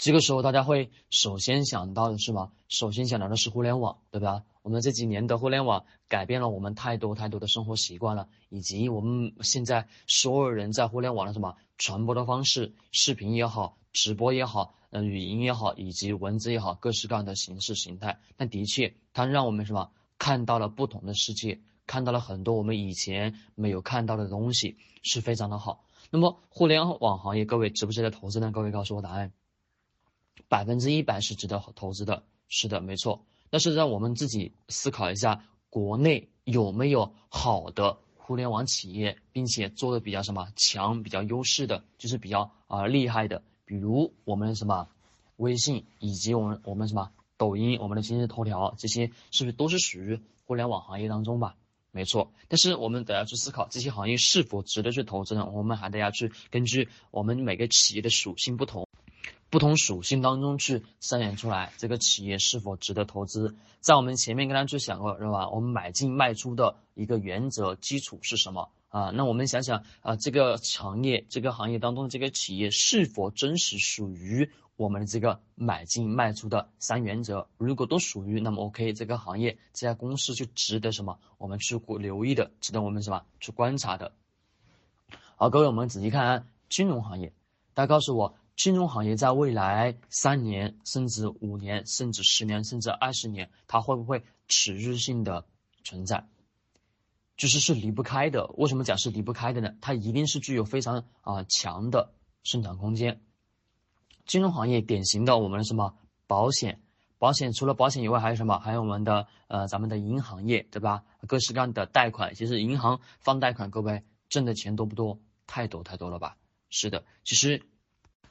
这个时候大家会首先想到的是什么？首先想到的是互联网，对吧？我们这几年的互联网改变了我们太多太多的生活习惯了，以及我们现在所有人在互联网的什么传播的方式，视频也好，直播也好，嗯，语音也好，以及文字也好，各式各样的形式形态。但的确，它让我们什么看到了不同的世界，看到了很多我们以前没有看到的东西，是非常的好。那么，互联网行业，各位值不值得投资呢？各位告诉我答案。百分之一百是值得投资的，是的，没错。但是让我们自己思考一下，国内有没有好的互联网企业，并且做的比较什么强、比较优势的，就是比较啊厉害的，比如我们什么微信，以及我们我们什么抖音、我们的今日头条这些，是不是都是属于互联网行业当中吧？没错。但是我们得要去思考，这些行业是否值得去投资呢？我们还得要去根据我们每个企业的属性不同。不同属性当中去筛选出来，这个企业是否值得投资？在我们前面跟大家去讲过，是吧？我们买进卖出的一个原则基础是什么啊？那我们想想啊，这个行业、这个行业当中的这个企业是否真实属于我们的这个买进卖出的三原则？如果都属于，那么 OK，这个行业、这家公司就值得什么？我们去留意的，值得我们什么去观察的？好，各位，我们仔细看啊金融行业，大家告诉我。金融行业在未来三年，甚至五年，甚至十年，甚至二十年，它会不会持续性的存在？就是是离不开的。为什么讲是离不开的呢？它一定是具有非常啊强的生长空间。金融行业典型的我们什么保险？保险除了保险以外还有什么？还有我们的呃咱们的银行业，对吧？各式各样的贷款，其实银行放贷款，各位挣的钱多不多？太多太多了吧？是的，其实。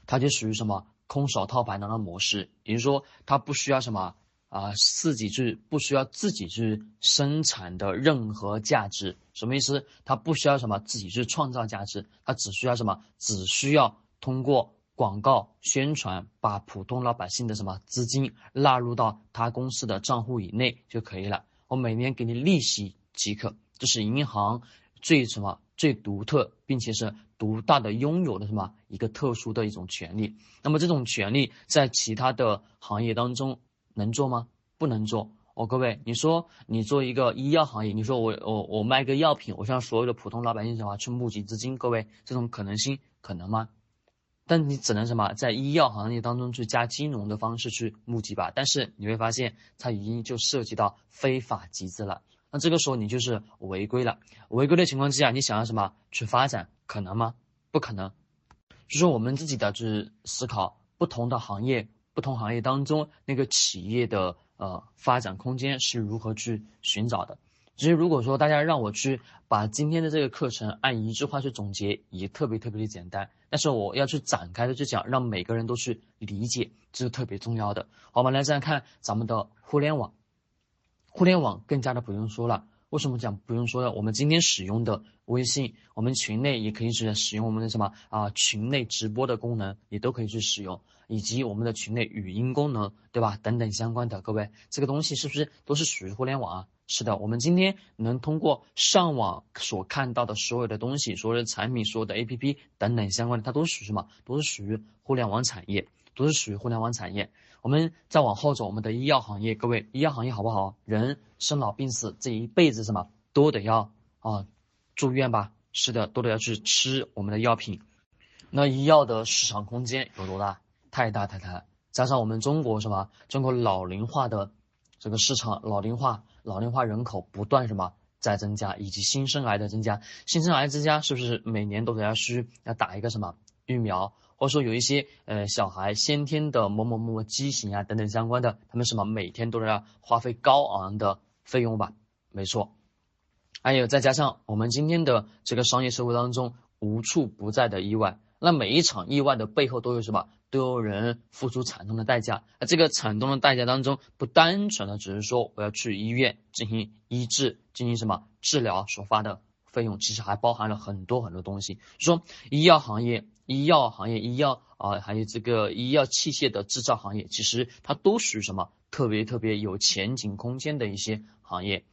它就属于什么空手套白狼的模式，也就是说，它不需要什么啊，自己去不需要自己去生产的任何价值，什么意思？它不需要什么自己去创造价值，它只需要什么？只需要通过广告宣传，把普通老百姓的什么资金纳入到他公司的账户以内就可以了。我每年给你利息即可，这是银行最什么最独特，并且是。独大的拥有的什么一个特殊的一种权利？那么这种权利在其他的行业当中能做吗？不能做。哦，各位，你说你做一个医药行业，你说我我我卖个药品，我向所有的普通老百姓什么去募集资金？各位，这种可能性可能吗？但你只能什么在医药行业当中去加金融的方式去募集吧。但是你会发现，它已经就涉及到非法集资了。那这个时候你就是违规了。违规的情况之下，你想要什么去发展？可能吗？不可能。就是我们自己的去思考，不同的行业，不同行业当中那个企业的呃发展空间是如何去寻找的。其实如果说大家让我去把今天的这个课程按一句话去总结，也特别特别的简单。但是我要去展开的去讲，让每个人都去理解，这是特别重要的。好，我们来再看咱们的互联网，互联网更加的不用说了。为什么讲不用说呢？我们今天使用的微信，我们群内也可以去使用我们的什么啊？群内直播的功能也都可以去使用，以及我们的群内语音功能，对吧？等等相关的，各位，这个东西是不是都是属于互联网啊？是的，我们今天能通过上网所看到的所有的东西，所有的产品，所有的 APP 等等相关的，它都属于什么？都是属于互联网产业，都是属于互联网产业。我们再往后走，我们的医药行业，各位，医药行业好不好？人生老病死这一辈子什么都得要啊，住院吧？是的，都得要去吃我们的药品。那医药的市场空间有多大？太大太大！加上我们中国什么？中国老龄化的这个市场，老龄化，老龄化人口不断什么在增加，以及新生癌的增加，新生癌增加是不是每年都得要需要打一个什么疫苗？或者说有一些呃小孩先天的某某某某畸形啊等等相关的，他们什么每天都是要花费高昂的费用吧？没错，还有再加上我们今天的这个商业社会当中无处不在的意外，那每一场意外的背后都有什么？都有人付出惨痛的代价。那这个惨痛的代价当中，不单纯的只是说我要去医院进行医治、进行什么治疗所发的费用，其实还包含了很多很多东西。说医药行业。医药行业、医药啊，还有这个医药器械的制造行业，其实它都属于什么特别特别有前景空间的一些行业。